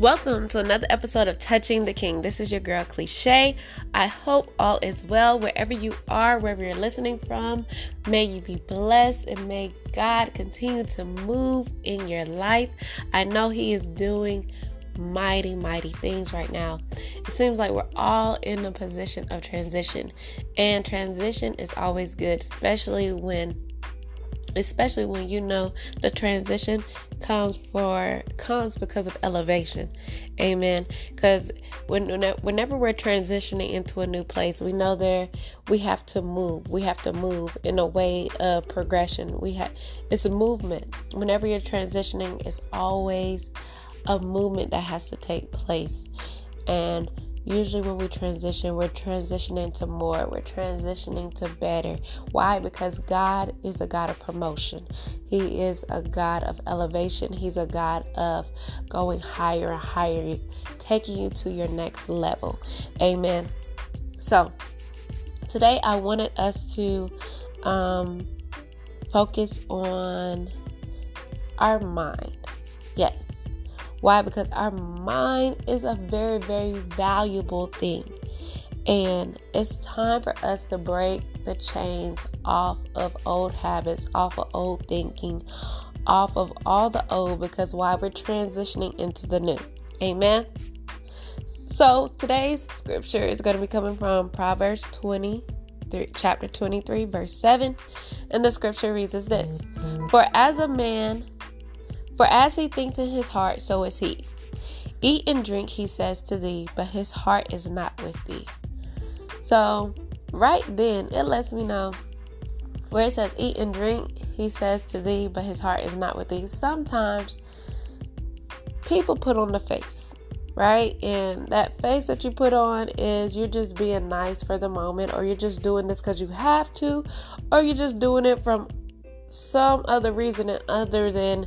Welcome to another episode of Touching the King. This is your girl Cliche. I hope all is well wherever you are, wherever you're listening from. May you be blessed and may God continue to move in your life. I know He is doing mighty, mighty things right now. It seems like we're all in a position of transition, and transition is always good, especially when especially when you know the transition comes for comes because of elevation. Amen. Because when whenever we're transitioning into a new place we know there we have to move. We have to move in a way of progression. We have it's a movement. Whenever you're transitioning it's always a movement that has to take place. And Usually, when we transition, we're transitioning to more, we're transitioning to better. Why? Because God is a God of promotion, He is a God of elevation, He's a God of going higher and higher, taking you to your next level. Amen. So, today I wanted us to um, focus on our mind. Yes why? Because our mind is a very, very valuable thing. And it's time for us to break the chains off of old habits, off of old thinking, off of all the old, because why we're transitioning into the new. Amen. So today's scripture is going to be coming from Proverbs 20, chapter 23, verse 7. And the scripture reads as this For as a man for as he thinks in his heart, so is he. Eat and drink, he says to thee, but his heart is not with thee. So, right then, it lets me know where it says, Eat and drink, he says to thee, but his heart is not with thee. Sometimes people put on the face, right? And that face that you put on is you're just being nice for the moment, or you're just doing this because you have to, or you're just doing it from some other reason other than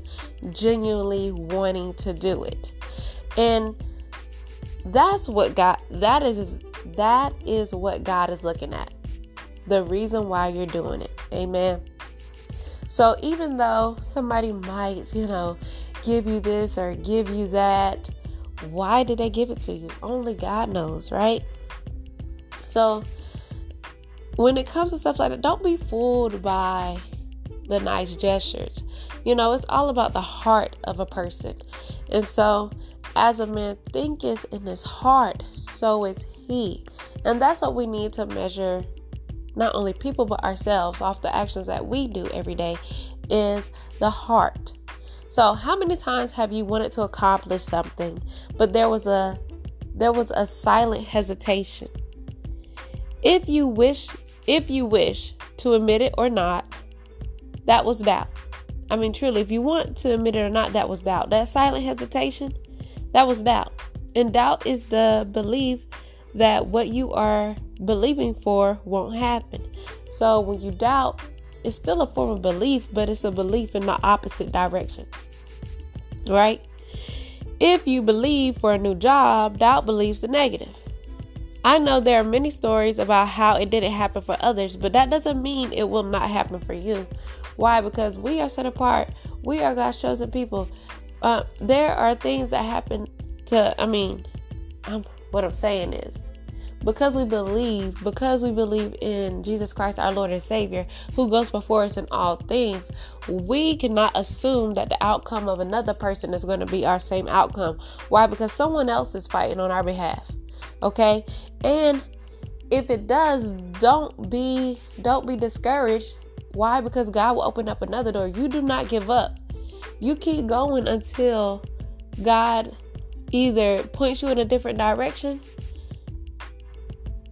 genuinely wanting to do it. And that's what God that is that is what God is looking at. The reason why you're doing it. Amen. So even though somebody might, you know, give you this or give you that, why did they give it to you? Only God knows, right? So when it comes to stuff like that, don't be fooled by the nice gestures. You know, it's all about the heart of a person. And so, as a man thinketh in his heart, so is he. And that's what we need to measure not only people but ourselves off the actions that we do every day is the heart. So, how many times have you wanted to accomplish something, but there was a there was a silent hesitation? If you wish if you wish to admit it or not, that was doubt. I mean, truly, if you want to admit it or not, that was doubt. That silent hesitation, that was doubt. And doubt is the belief that what you are believing for won't happen. So when you doubt, it's still a form of belief, but it's a belief in the opposite direction. Right? If you believe for a new job, doubt believes the negative. I know there are many stories about how it didn't happen for others, but that doesn't mean it will not happen for you. Why? Because we are set apart. We are God's chosen people. Uh, there are things that happen to, I mean, what I'm saying is, because we believe, because we believe in Jesus Christ, our Lord and Savior, who goes before us in all things, we cannot assume that the outcome of another person is going to be our same outcome. Why? Because someone else is fighting on our behalf. Okay? And if it does, don't be don't be discouraged why? Because God will open up another door. You do not give up. You keep going until God either points you in a different direction.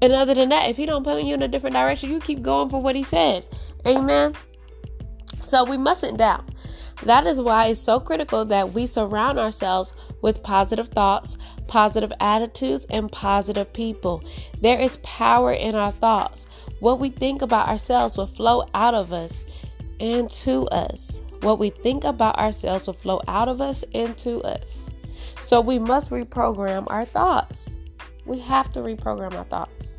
And other than that, if He don't point you in a different direction, you keep going for what He said. Amen. So we mustn't doubt. That is why it's so critical that we surround ourselves with positive thoughts, positive attitudes, and positive people. There is power in our thoughts. What we think about ourselves will flow out of us and to us. What we think about ourselves will flow out of us and to us. So we must reprogram our thoughts. We have to reprogram our thoughts.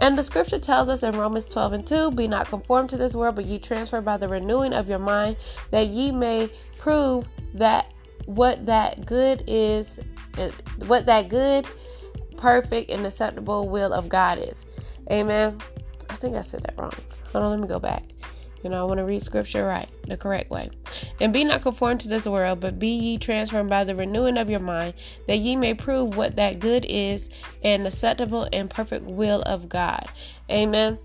And the scripture tells us in Romans 12 and 2 Be not conformed to this world, but ye transferred by the renewing of your mind, that ye may prove that what that good is, what that good, perfect, and acceptable will of God is. Amen. I think I said that wrong. Hold on, let me go back. You know, I want to read scripture right, the correct way. And be not conformed to this world, but be ye transformed by the renewing of your mind, that ye may prove what that good is and acceptable and perfect will of God. Amen.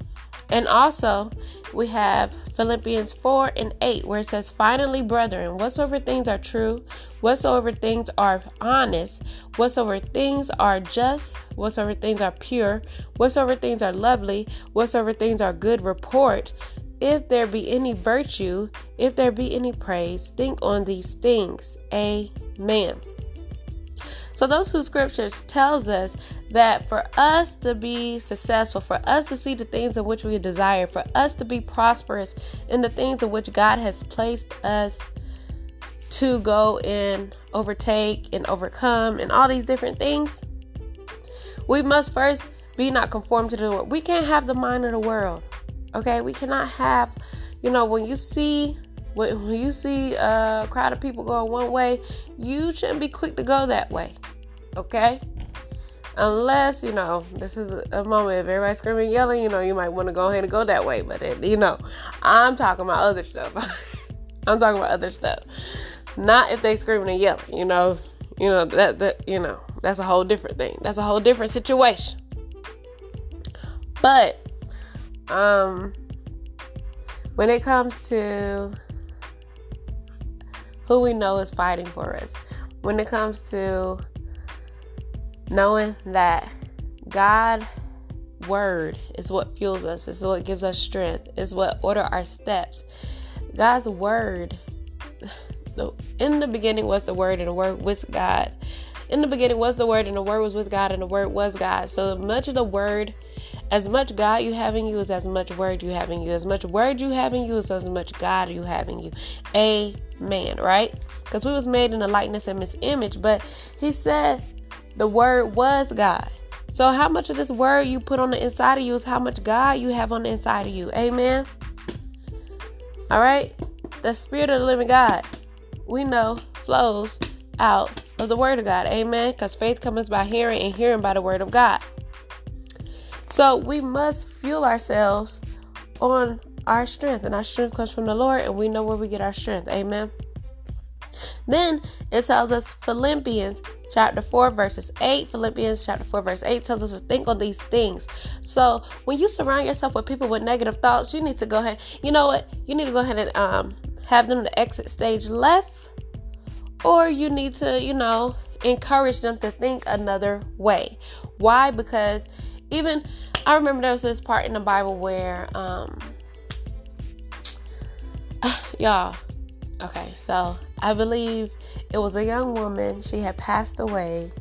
And also, we have Philippians 4 and 8, where it says, Finally, brethren, whatsoever things are true, whatsoever things are honest, whatsoever things are just, whatsoever things are pure, whatsoever things are lovely, whatsoever things are good report, if there be any virtue, if there be any praise, think on these things. Amen. So those two scriptures tells us that for us to be successful, for us to see the things in which we desire, for us to be prosperous in the things in which God has placed us to go and overtake and overcome and all these different things, we must first be not conformed to the world. We can't have the mind of the world. Okay, we cannot have, you know, when you see when you see a crowd of people going one way, you shouldn't be quick to go that way. Okay? Unless, you know, this is a moment if everybody's screaming yelling, you know, you might want to go ahead and go that way. But, it, you know, I'm talking about other stuff. I'm talking about other stuff. Not if they screaming and yelling, you know. You know, that, that, you know, that's a whole different thing. That's a whole different situation. But um, when it comes to who we know is fighting for us, when it comes to knowing that God word is what fuels us, is what gives us strength, is what order our steps. God's word in the beginning was the word and the word was God. In the beginning was the word and the word was with God and the word was God. So much of the word as much God you have in you is as much word you have in you. As much word you have in you is as much God you have in you. Amen. Right? Because we was made in the likeness and his image, but he said the word was God. So how much of this word you put on the inside of you is how much God you have on the inside of you. Amen. All right? The spirit of the living God, we know, flows out of the word of God. Amen. Because faith comes by hearing and hearing by the word of God. So we must fuel ourselves on our strength, and our strength comes from the Lord, and we know where we get our strength. Amen. Then it tells us Philippians chapter 4 verses 8. Philippians chapter 4 verse 8 tells us to think on these things. So when you surround yourself with people with negative thoughts, you need to go ahead. You know what? You need to go ahead and um, have them to exit stage left, or you need to, you know, encourage them to think another way. Why? Because even I remember there was this part in the Bible where um y'all okay, so I believe it was a young woman, she had passed away.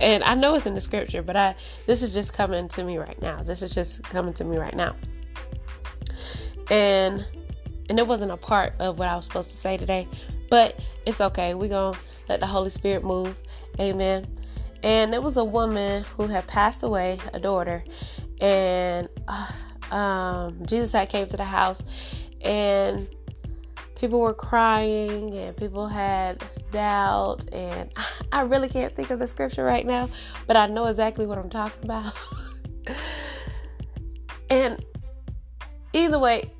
And I know it's in the scripture, but I this is just coming to me right now. This is just coming to me right now. And and it wasn't a part of what I was supposed to say today, but it's okay. We're going to let the Holy Spirit move. Amen and there was a woman who had passed away, a daughter, and uh, um, Jesus had came to the house, and people were crying, and people had doubt, and I really can't think of the scripture right now, but I know exactly what I'm talking about. and either way,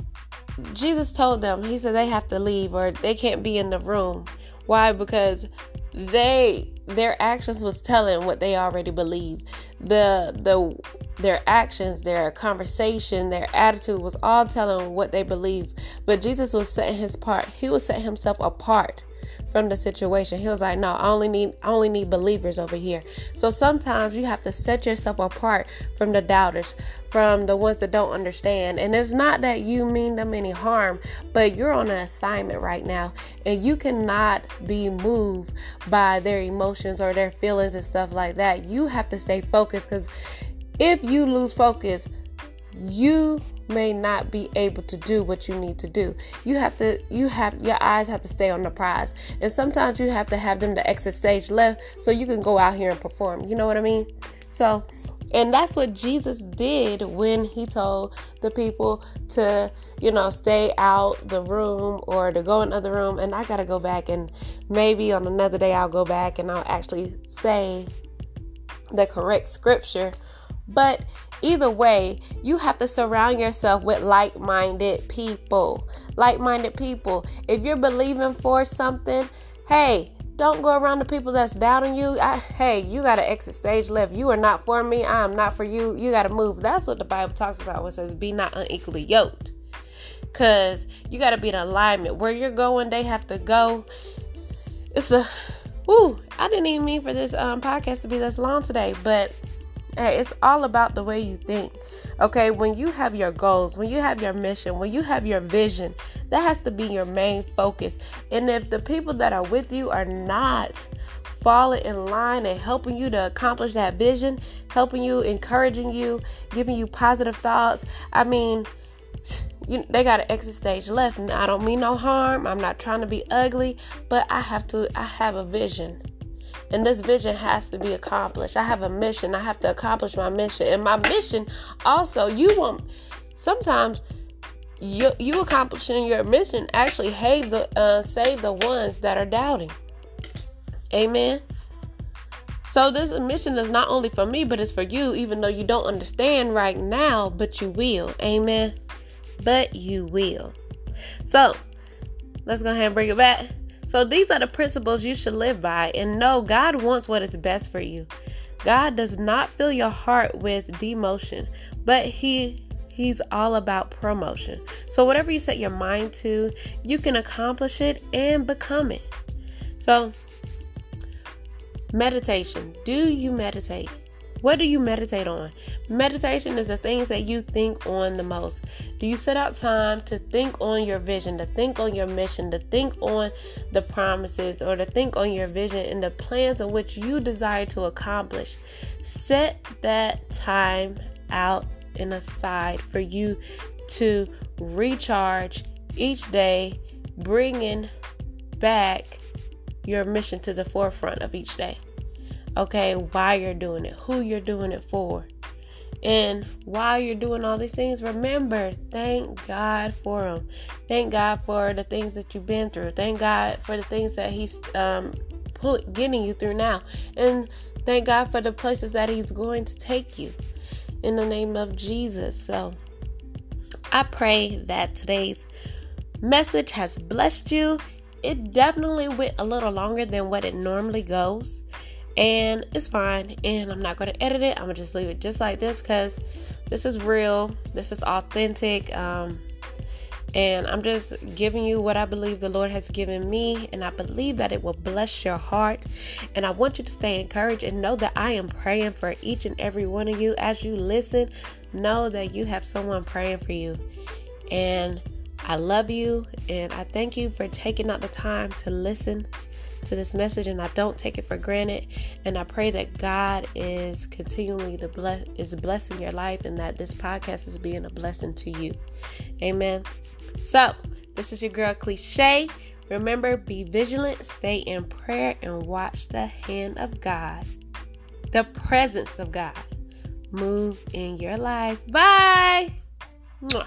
Jesus told them, He said they have to leave or they can't be in the room. Why? Because they their actions was telling what they already believed. The the their actions, their conversation, their attitude was all telling what they believe. But Jesus was setting his part. He was setting himself apart from the situation. He was like, "No, I only need I only need believers over here." So sometimes you have to set yourself apart from the doubters, from the ones that don't understand. And it's not that you mean them any harm, but you're on an assignment right now, and you cannot be moved by their emotions or their feelings and stuff like that. You have to stay focused cuz if you lose focus, you may not be able to do what you need to do. You have to you have your eyes have to stay on the prize. And sometimes you have to have them to exit stage left so you can go out here and perform. You know what I mean? So And that's what Jesus did when he told the people to, you know, stay out the room or to go in another room. And I got to go back and maybe on another day I'll go back and I'll actually say the correct scripture. But either way, you have to surround yourself with like minded people. Like minded people. If you're believing for something, hey, don't go around the people that's doubting you. I, hey, you got to exit stage left. You are not for me. I am not for you. You got to move. That's what the Bible talks about when it says, be not unequally yoked. Because you got to be in alignment. Where you're going, they have to go. It's a, whoo, I didn't even mean for this um, podcast to be this long today, but it's all about the way you think. Okay, when you have your goals, when you have your mission, when you have your vision, that has to be your main focus. And if the people that are with you are not falling in line and helping you to accomplish that vision, helping you, encouraging you, giving you positive thoughts, I mean, you, they got an exit stage left. And I don't mean no harm. I'm not trying to be ugly, but I have to. I have a vision and this vision has to be accomplished. I have a mission. I have to accomplish my mission. And my mission also, you won't sometimes you you accomplishing your mission actually hey the uh, save the ones that are doubting. Amen. So this mission is not only for me, but it's for you, even though you don't understand right now, but you will. Amen. But you will. So let's go ahead and bring it back. So these are the principles you should live by and know God wants what is best for you. God does not fill your heart with demotion, but he he's all about promotion. So whatever you set your mind to, you can accomplish it and become it. So meditation. Do you meditate? What do you meditate on? Meditation is the things that you think on the most. Do you set out time to think on your vision, to think on your mission, to think on the promises, or to think on your vision and the plans in which you desire to accomplish? Set that time out and aside for you to recharge each day, bringing back your mission to the forefront of each day okay, why you're doing it, who you're doing it for. And while you're doing all these things, remember, thank God for them. Thank God for the things that you've been through. Thank God for the things that He's um, getting you through now. And thank God for the places that He's going to take you in the name of Jesus. So I pray that today's message has blessed you. It definitely went a little longer than what it normally goes and it's fine and i'm not going to edit it. I'm going to just leave it just like this because this is real. This is authentic um, and i'm just giving you what i believe the lord has given me and i believe that it will bless your heart. And i want you to stay encouraged and know that i am praying for each and every one of you. As you listen know that you have someone praying for you. And i love you and i thank you for taking out the time to listen to this message and I don't take it for granted. And I pray that God is continually to bless is blessing your life and that this podcast is being a blessing to you. Amen. So this is your girl cliche. Remember, be vigilant, stay in prayer, and watch the hand of God, the presence of God, move in your life. Bye. Mwah.